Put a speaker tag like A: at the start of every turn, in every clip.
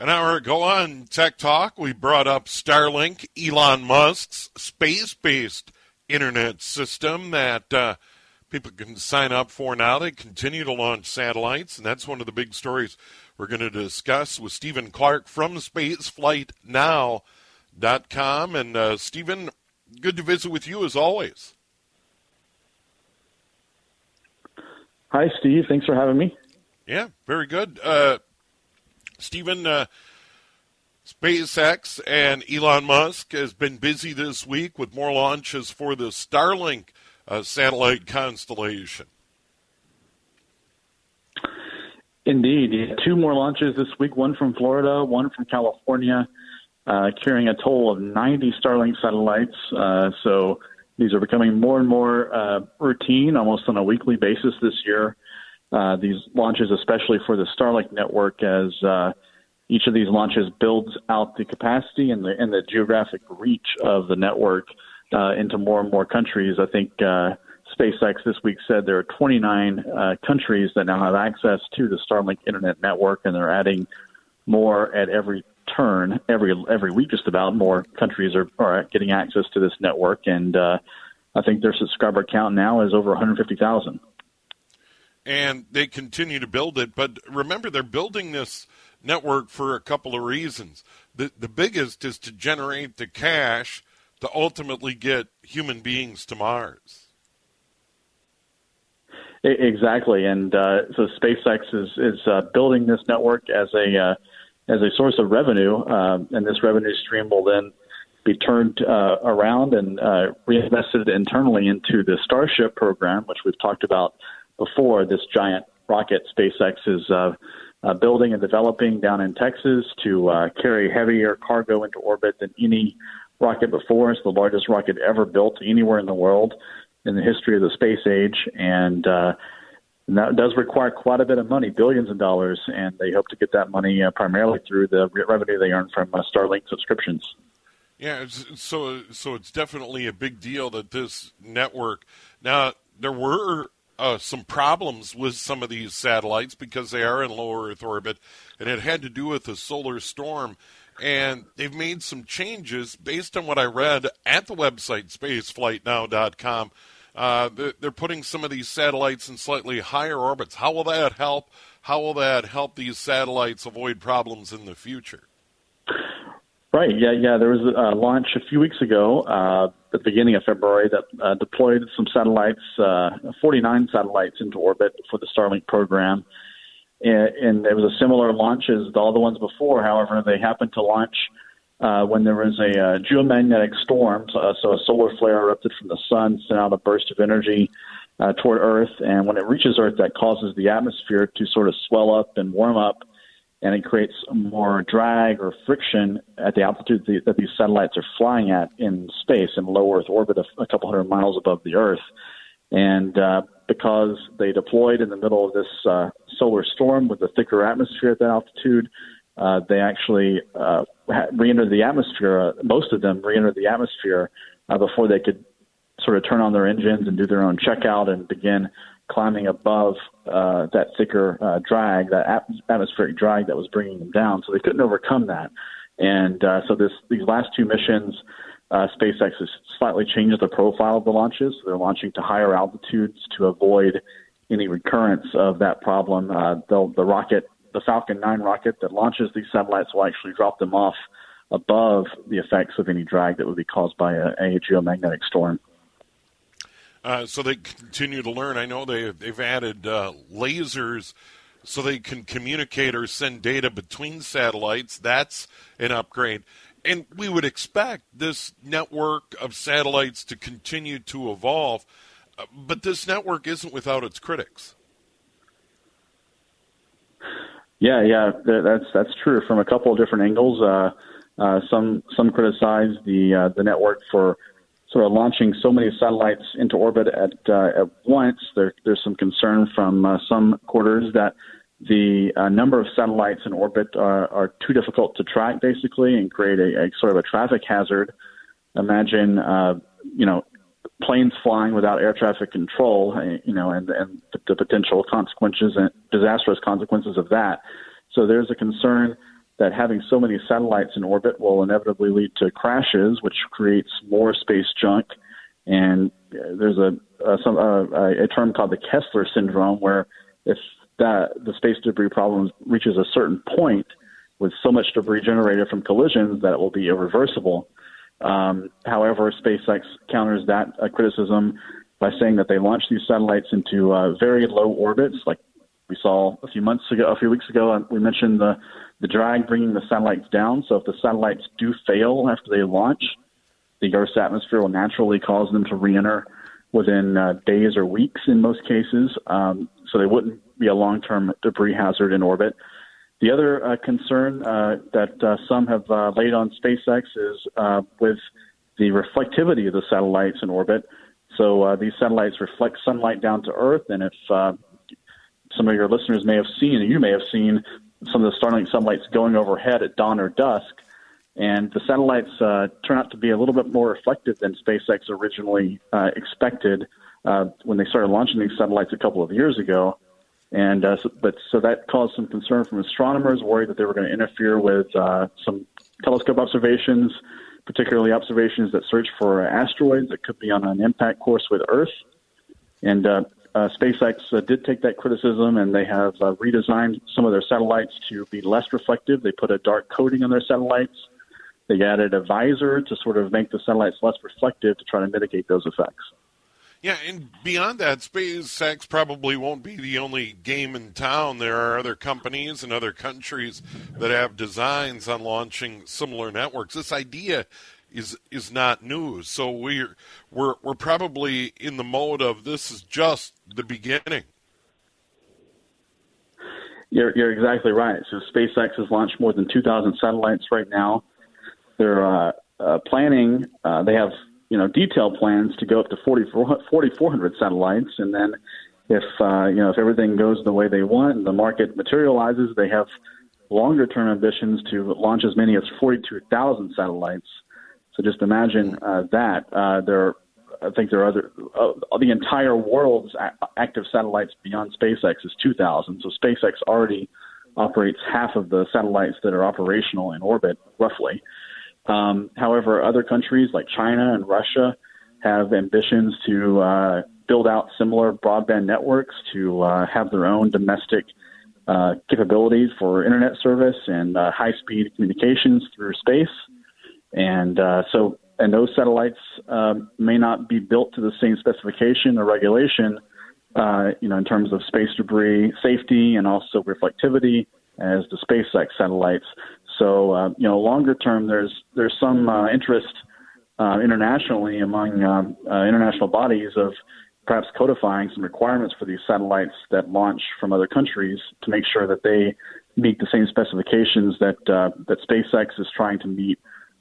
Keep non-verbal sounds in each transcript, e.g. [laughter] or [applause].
A: An hour ago on Tech Talk, we brought up Starlink, Elon Musk's space based internet system that uh, people can sign up for now. They continue to launch satellites, and that's one of the big stories we're going to discuss with Stephen Clark from SpaceFlightNow.com. And uh, Stephen, good to visit with you as always.
B: Hi, Steve. Thanks for having me.
A: Yeah, very good. Uh, Stephen, uh, SpaceX and Elon Musk has been busy this week with more launches for the Starlink uh, satellite constellation.
B: Indeed, yeah. two more launches this week. One from Florida, one from California, uh, carrying a total of 90 Starlink satellites. Uh, so these are becoming more and more uh, routine, almost on a weekly basis this year. Uh, these launches, especially for the Starlink network, as uh, each of these launches builds out the capacity and the and the geographic reach of the network uh, into more and more countries. I think uh, SpaceX this week said there are 29 uh, countries that now have access to the Starlink internet network, and they're adding more at every turn, every every week. Just about more countries are, are getting access to this network, and uh, I think their subscriber count now is over 150,000
A: and they continue to build it. But remember, they're building this network for a couple of reasons. The, the biggest is to generate the cash to ultimately get human beings to Mars.
B: Exactly, and uh, so SpaceX is is uh, building this network as a uh, as a source of revenue, uh, and this revenue stream will then be turned uh, around and uh, reinvested internally into the Starship program, which we've talked about before this giant rocket SpaceX is uh, uh, building and developing down in Texas to uh, carry heavier cargo into orbit than any rocket before. It's the largest rocket ever built anywhere in the world in the history of the space age, and uh, that does require quite a bit of money, billions of dollars, and they hope to get that money uh, primarily through the revenue they earn from uh, Starlink subscriptions.
A: Yeah, so so it's definitely a big deal that this network. Now there were uh, some problems with some of these satellites because they are in low Earth orbit, and it had to do with a solar storm. And they've made some changes based on what I read at the website spaceflightnow.com. Uh, they're putting some of these satellites in slightly higher orbits. How will that help? How will that help these satellites avoid problems in the future?
B: Right. Yeah. Yeah. There was a launch a few weeks ago, uh, the beginning of February, that uh, deployed some satellites, uh, 49 satellites into orbit for the Starlink program. And, and it was a similar launch as all the ones before. However, they happened to launch uh, when there was a uh, geomagnetic storm. So, uh, so a solar flare erupted from the sun, sent out a burst of energy uh, toward Earth. And when it reaches Earth, that causes the atmosphere to sort of swell up and warm up and it creates more drag or friction at the altitude that these satellites are flying at in space in low Earth orbit, a, couple hundred miles above the Earth. And uh, because they deployed in the middle of this uh, solar storm with a thicker atmosphere at that altitude, uh, they actually uh, re-entered the atmosphere. Uh, most of them re-entered the atmosphere uh, before they could sort of turn on their engines and do their own checkout and begin climbing above uh, that thicker uh, drag, that atmospheric drag that was bringing them down. So they couldn't overcome that. And uh, so this these last two missions, uh, SpaceX has slightly changed the profile of the launches. They're launching to higher altitudes to avoid any recurrence of that problem. Uh, the rocket the Falcon 9 rocket that launches these satellites will actually drop them off above the effects of any drag that would be caused by a, a geomagnetic storm.
A: Uh, so they continue to learn. I know they they've added uh, lasers so they can communicate or send data between satellites. That's an upgrade. And we would expect this network of satellites to continue to evolve, uh, but this network isn't without its critics.
B: Yeah, yeah, that's that's true from a couple of different angles. Uh, uh, some some criticize the uh, the network for sort of launching so many satellites into orbit at uh, at once. There, there's some concern from uh, some quarters that the uh, number of satellites in orbit are, are too difficult to track, basically, and create a, a sort of a traffic hazard. Imagine, uh, you know, planes flying without air traffic control, uh, you know, and, and the potential consequences and disastrous consequences of that. So there's a concern that having so many satellites in orbit will inevitably lead to crashes, which creates more space junk. And uh, there's a a, some, uh, a term called the Kessler syndrome, where if that the space debris problem reaches a certain point with so much debris generated from collisions that it will be irreversible. Um, however, SpaceX counters that uh, criticism by saying that they launched these satellites into uh, very low orbits, like we saw a few months ago, a few weeks ago. We mentioned the the drag bringing the satellites down. So if the satellites do fail after they launch, the Earth's atmosphere will naturally cause them to re-enter within uh, days or weeks in most cases. Um, so they wouldn't be a long-term debris hazard in orbit. The other uh, concern uh, that uh, some have uh, laid on SpaceX is uh, with the reflectivity of the satellites in orbit. So uh, these satellites reflect sunlight down to Earth, and if some of your listeners may have seen, and you may have seen, some of the Starlink satellites going overhead at dawn or dusk, and the satellites turn out to be a little bit more reflective than SpaceX originally expected when they started launching these satellites a couple of years ago. And uh, so, but so that caused some concern from astronomers, worried that they were going to interfere with uh, some telescope observations, particularly observations that search for asteroids that could be on an impact course with Earth. And uh, SpaceX uh, did take that criticism, and they have uh, redesigned some of their satellites to be less reflective. They put a dark coating on their satellites. They added a visor to sort of make the satellites less reflective to try to mitigate those effects.
A: Yeah, and beyond that, SpaceX probably won't be the only game in town. There are other companies and other countries that have designs on launching similar networks. This idea is is not news. So we're we're we're probably in the mode of this is just the beginning.
B: You're you're exactly right. So SpaceX has launched more than 2,000 satellites right now. They're uh, uh, planning. Uh, they have you know detailed plans to go up to 4,400 satellites, and then if uh, you know if everything goes the way they want and the market materializes, they have longer term ambitions to launch as many as 42,000 satellites. So just imagine uh, that. Uh, there, I think there are other. Uh, the entire world's active satellites beyond SpaceX is 2,000. So SpaceX already operates half of the satellites that are operational in orbit, roughly. Um, however, other countries like China and Russia have ambitions to uh, build out similar broadband networks to uh, have their own domestic uh, capabilities for internet service and uh, high speed communications through space. And uh, so, and those satellites um, may not be built to the same specification or regulation, uh, you know, in terms of space debris safety and also reflectivity as the SpaceX satellites. So, uh, you know, longer term, there's there's some uh, interest uh, internationally among um, uh, international bodies of perhaps codifying some requirements for these satellites that launch from other countries to make sure that they meet the same specifications that uh, that SpaceX is trying to meet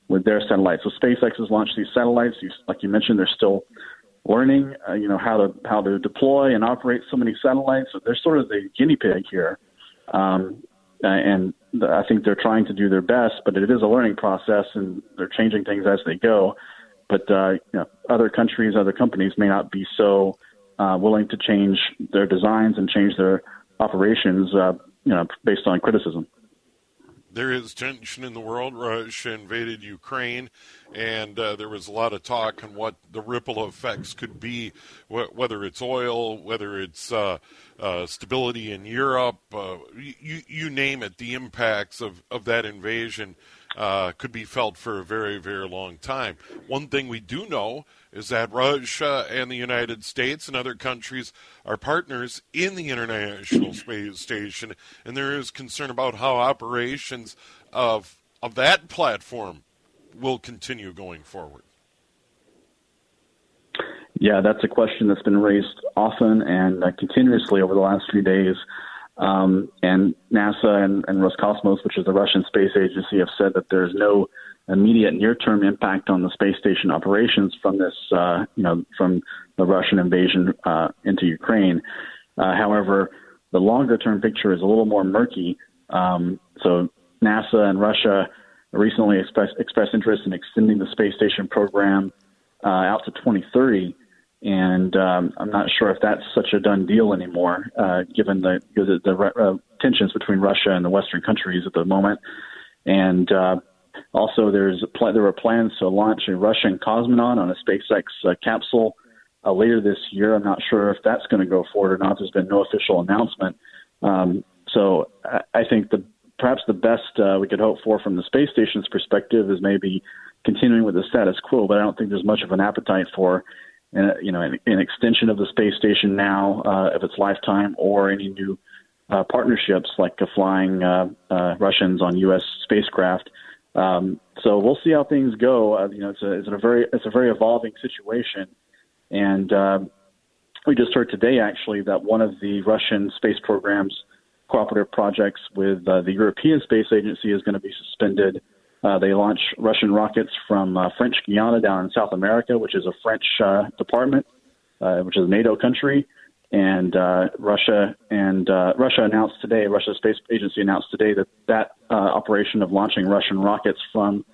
B: with their satellites. So SpaceX has launched these satellites. You, like you mentioned, they're still learning, uh, you know, how to how to deploy and operate so many satellites. So they're sort of the guinea pig here. Um, uh, and I think they're trying to do their best, but it is a learning process, and they're changing things as they go. But uh, you know, other countries, other companies may not be so uh, willing to change their designs and change their operations, uh, you know, based on criticism
A: there is tension in the world. Russia invaded Ukraine, and uh, there was a lot of talk on what the ripple effects could be, wh- whether it's oil, whether it's uh, uh, stability in Europe, uh, you, you name it, the impacts of, of that invasion uh, could be felt for a very, very long time. One thing we do know is that Russia and the United States and other countries are partners in the International Space Station, and there is concern about how operations of of that platform will continue going forward.
B: Yeah, that's a question that's been raised often and uh, continuously over the last few days. Um, and NASA and, and Roscosmos, which is the Russian space agency, have said that there's no immediate near-term impact on the space station operations from this, uh, you know, from the Russian invasion uh, into Ukraine. Uh, however, the longer-term picture is a little more murky. Um, so NASA and Russia recently expressed, expressed interest in extending the space station program uh, out to 2030 and um, I'm not sure if that's such a done deal anymore, uh, given the the, the uh, tensions between Russia and the Western countries at the moment. And uh, also, there's pl- there were plans to launch a Russian cosmonaut on a SpaceX uh, capsule uh, later this year. I'm not sure if that's going to go forward or not. There's been no official announcement. Um, so I, I think the perhaps the best uh, we could hope for from the space station's perspective is maybe continuing with the status quo. But I don't think there's much of an appetite for uh, you know, an, an, extension of the space station now uh, of its lifetime, or any new uh, partnerships like flying uh, uh, Russians on U.S. spacecraft. Um, so we'll see how things go. Uh, you know, it's a, it's a very it's a very evolving situation, and we just heard today actually that one of the Russian space programs cooperative projects with the European Space Agency is going to be suspended uh, they launch Russian rockets from uh, French Guiana down in South America, which is a French uh, department, uh, which is a NATO country. And uh, Russia and Russia announced today, Russia's Space Agency announced today that that operation of launching Russian rockets from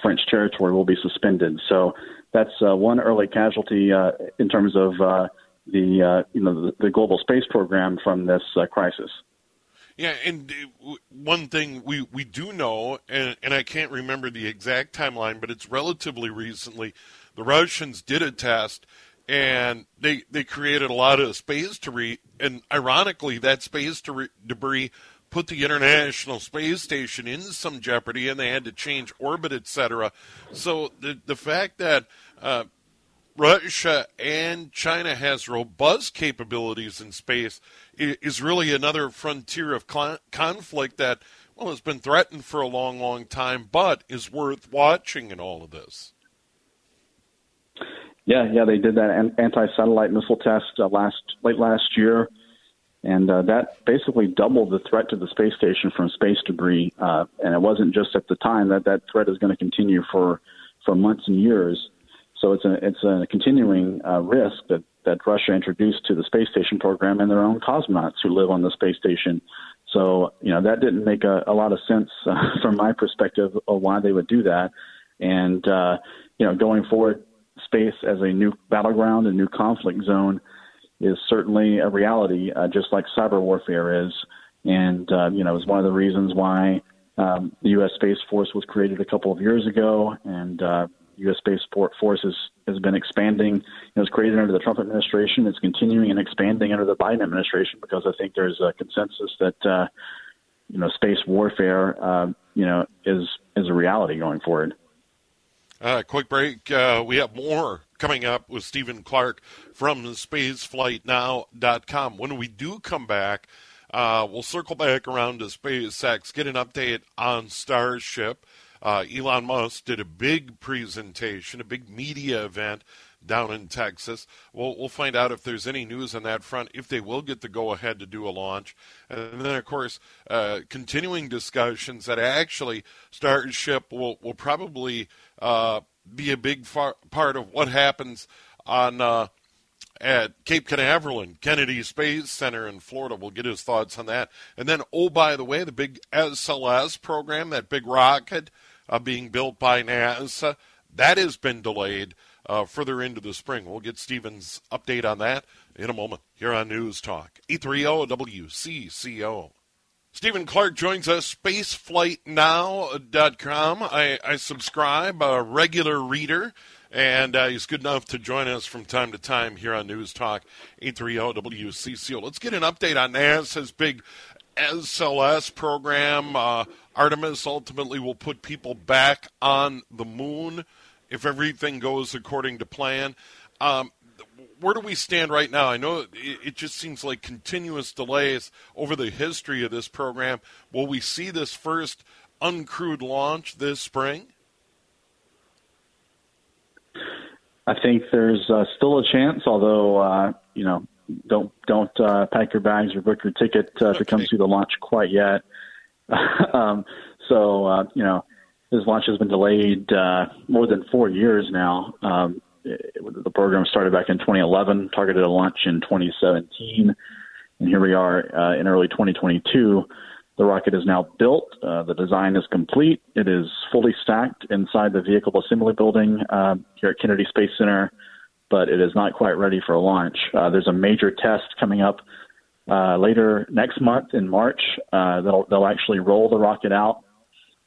B: French territory will be suspended. So that's one early casualty in terms of the you know the, the global space program from this crisis.
A: Yeah, and uh, one thing we, we do know, and, and I can't remember the exact timeline, but it's relatively recently, the Russians did a test and they they created a lot of space debris, and ironically, that space debris put the International Space Station in some jeopardy, and they had to change orbit, etc. So the the fact that uh, Russia and China has robust capabilities in space is really another frontier of conflict that well has been threatened for a long, long time, but is worth watching in all of this.
B: Yeah, yeah, they did that anti-satellite missile test uh, last late last year, and uh, that basically doubled the threat to the space station from space debris. Uh, and it wasn't just at the time that that threat is going to continue for for months and years. So it's a it's a continuing uh, risk that that Russia introduced to the space station program and their own cosmonauts who live on the space station. So you know that didn't make a, a lot of sense uh, [laughs] from my perspective of why they would do that. And uh, you know, going forward, space as a new battleground, a new conflict zone, is certainly a reality, uh, just like cyber warfare is. And uh, you know, it's one of the reasons why um, the U.S. Space Force was created a couple of years ago, and uh, U.S. Space Force has, has been expanding. It was created under the Trump administration. It's continuing and expanding under the Biden administration because I think there's a consensus that uh, you know space warfare uh, you know is is a reality going forward.
A: Uh, quick break. Uh, we have more coming up with Stephen Clark from SpaceflightNow.com. When we do come back, uh, we'll circle back around to SpaceX, get an update on Starship. Uh, Elon Musk did a big presentation, a big media event down in Texas. We'll, we'll find out if there's any news on that front, if they will get the go ahead to do a launch. And then, of course, uh, continuing discussions that actually Starship will, will probably uh, be a big far, part of what happens on. Uh, at Cape Canaveral, and Kennedy Space Center in Florida. We'll get his thoughts on that. And then, oh, by the way, the big SLS program, that big rocket uh, being built by NASA. That has been delayed uh, further into the spring. We'll get Stephen's update on that in a moment here on News Talk. 830 WCCO. Stephen Clark joins us, spaceflightnow.com. I, I subscribe, a regular reader, and uh, he's good enough to join us from time to time here on News Talk 830 WCCO. Let's get an update on NASA's big SLS program. Uh, Artemis ultimately will put people back on the moon if everything goes according to plan. Um, where do we stand right now? I know it, it, just seems like continuous delays over the history of this program. Will we see this first uncrewed launch this spring?
B: I think there's uh, still a chance, although uh, you know, don't don't uh, pack your bags or book your ticket uh, okay. to come see the launch quite yet. [laughs] um, so uh, you know, this launch has been delayed uh, more than four years now. Um, it, the program started back in 2011, targeted a launch in 2017, and here we are uh, in early 2022. The rocket is now built. Uh, the design is complete. It is fully stacked inside the vehicle assembly building uh, here at Kennedy Space Center, but it is not quite ready for launch. Uh, there's a major test coming up uh, later next month in March. Uh, they'll, they'll actually roll the rocket out.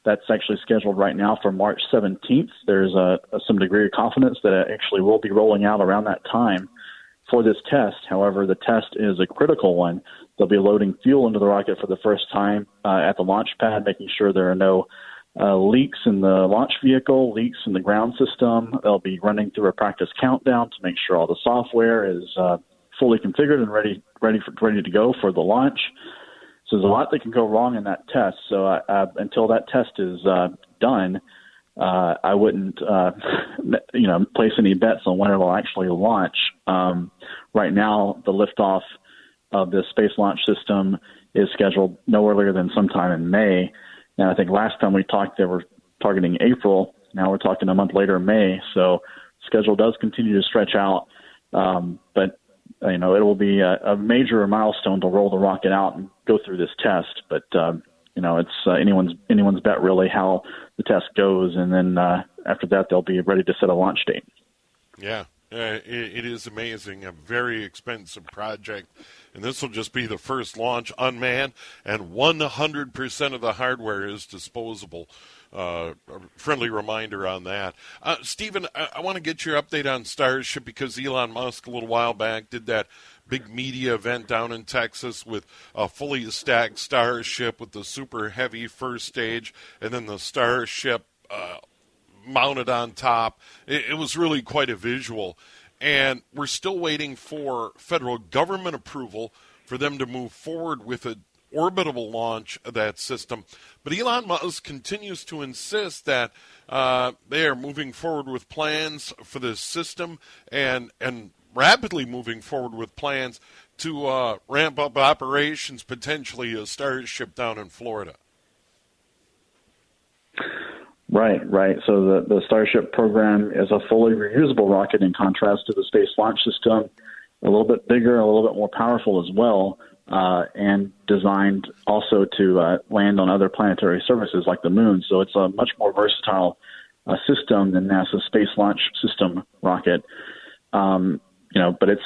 B: That's actually scheduled right now for March 17th. There's a, a, some degree of confidence that it actually will be rolling out around that time for this test. However, the test is a critical one. They'll be loading fuel into the rocket for the first time uh, at the launch pad, making sure there are no uh, leaks in the launch vehicle, leaks in the ground system. They'll be running through a practice countdown to make sure all the software is uh, fully configured and ready ready for, ready to go for the launch. So there's a lot that can go wrong in that test. So uh, uh, until that test is uh, done, uh, I wouldn't, uh, [laughs] you know, place any bets on when it'll actually launch. Um, right now, the liftoff of the Space Launch System is scheduled no earlier than sometime in May. And I think last time we talked, they were targeting April. Now we're talking a month later, May. So schedule does continue to stretch out. Um, but uh, you know, it will be a, a major milestone to roll the rocket out and go through this test. But um, you know, it's uh, anyone's anyone's bet really how the test goes, and then uh, after that they'll be ready to set a launch date.
A: Yeah, uh, it, it is amazing. A very expensive project, and this will just be the first launch unmanned, and 100% of the hardware is disposable. Uh, friendly reminder on that. Uh, Stephen, I, I want to get your update on Starship because Elon Musk a little while back did that big media event down in Texas with a fully stacked Starship with the super heavy first stage and then the Starship uh, mounted on top. It, it was really quite a visual. And we're still waiting for federal government approval for them to move forward with a orbital launch of that system. But Elon Musk continues to insist that uh, they are moving forward with plans for this system and and rapidly moving forward with plans to uh, ramp up operations, potentially a Starship down in Florida.
B: Right, right. So the, the Starship program is a fully reusable rocket in contrast to the Space Launch System, a little bit bigger, a little bit more powerful as well uh, and designed also to uh, land on other planetary surfaces like the moon. So it's a much more versatile uh, system than NASA's Space Launch System rocket. Um, you know, but it's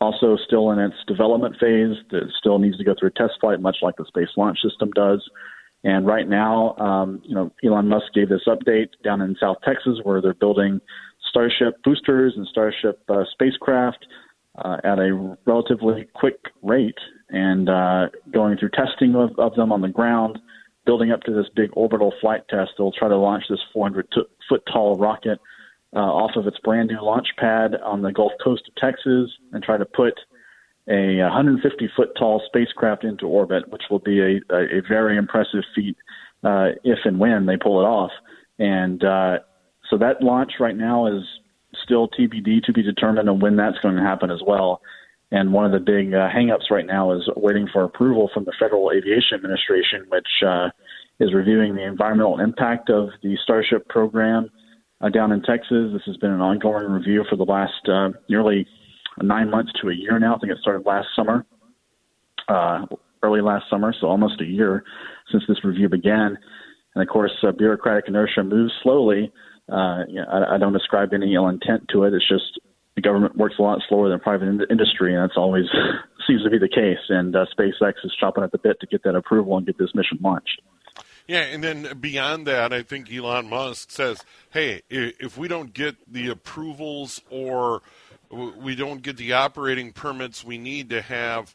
B: also still in its development phase. It still needs to go through a test flight, much like the Space Launch System does. And right now, um, you know, Elon Musk gave this update down in South Texas, where they're building Starship boosters and Starship uh, spacecraft uh, at a relatively quick rate and uh, going through testing of, of them on the ground, building up to this big orbital flight test. They'll try to launch this 400 t- foot tall rocket uh, off of its brand new launch pad on the Gulf Coast of Texas and try to put a 150 foot tall spacecraft into orbit, which will be a, a, very impressive feat uh, if and when they pull it off. And uh, so that launch right now is still TBD to be determined on when that's going to happen as well. And one of the big uh, hangups right now is waiting for approval from the Federal Aviation Administration, which uh, is reviewing the environmental impact of the Starship program uh, down in Texas. This has been an ongoing review for the last uh, nearly nine months to a year now. I think it started last summer, uh, early last summer, so almost a year since this review began. And of course, uh, bureaucratic inertia moves slowly. Uh, you know, I, I don't ascribe any ill intent to it. It's just the government works a lot slower than private in- industry, and that's always [laughs] seems to be the case. And uh, SpaceX is chopping at the bit to get that approval and get this mission launched.
A: Yeah, and then beyond that, I think Elon Musk says, "Hey, if we don't get the approvals or we don't get the operating permits we need to have,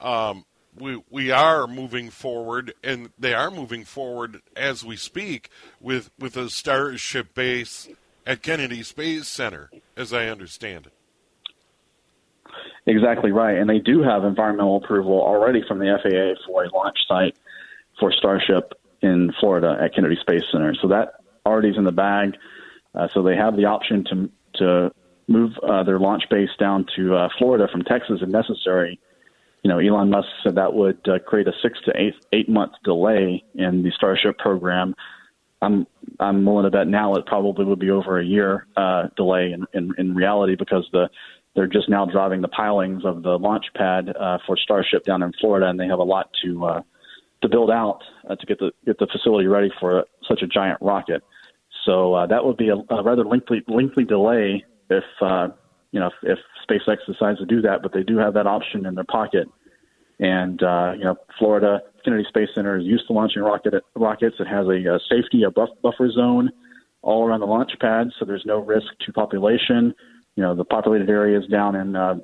A: um, we we are moving forward, and they are moving forward as we speak with with a Starship base at Kennedy Space Center, as I understand it."
B: Exactly right, and they do have environmental approval already from the FAA for a launch site for Starship in Florida at Kennedy Space Center. So that already is in the bag. Uh, so they have the option to to move uh, their launch base down to uh, Florida from Texas if necessary. You know, Elon Musk said that would uh, create a six to eight eight month delay in the Starship program. I'm I'm willing to bet now it probably would be over a year uh, delay in, in in reality because the they're just now driving the pilings of the launch pad uh, for Starship down in Florida, and they have a lot to uh, to build out uh, to get the get the facility ready for such a giant rocket. So uh, that would be a, a rather lengthy lengthy delay if uh, you know if, if SpaceX decides to do that, but they do have that option in their pocket. And uh, you know, Florida Kennedy Space Center is used to launching rocket rockets. It has a, a safety a buff, buffer zone all around the launch pad, so there's no risk to population. You know, the populated areas down in uh,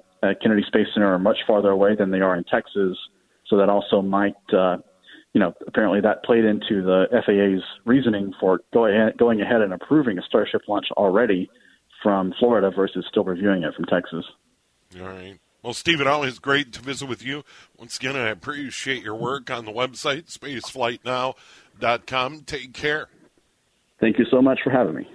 B: Kennedy Space Center are much farther away than they are in Texas, so that also might uh, you know, apparently that played into the FAA's reasoning for going ahead, going ahead and approving a Starship launch already from Florida versus still reviewing it from Texas.
A: All right. Well, Stephen, always great to visit with you. Once again, I appreciate your work on the website, spaceflightnow.com. Take care.
B: Thank you so much for having me.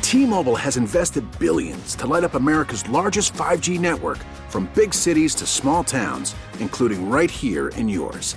C: T-Mobile has invested billions to light up America's largest 5G network from big cities to small towns, including right here in yours.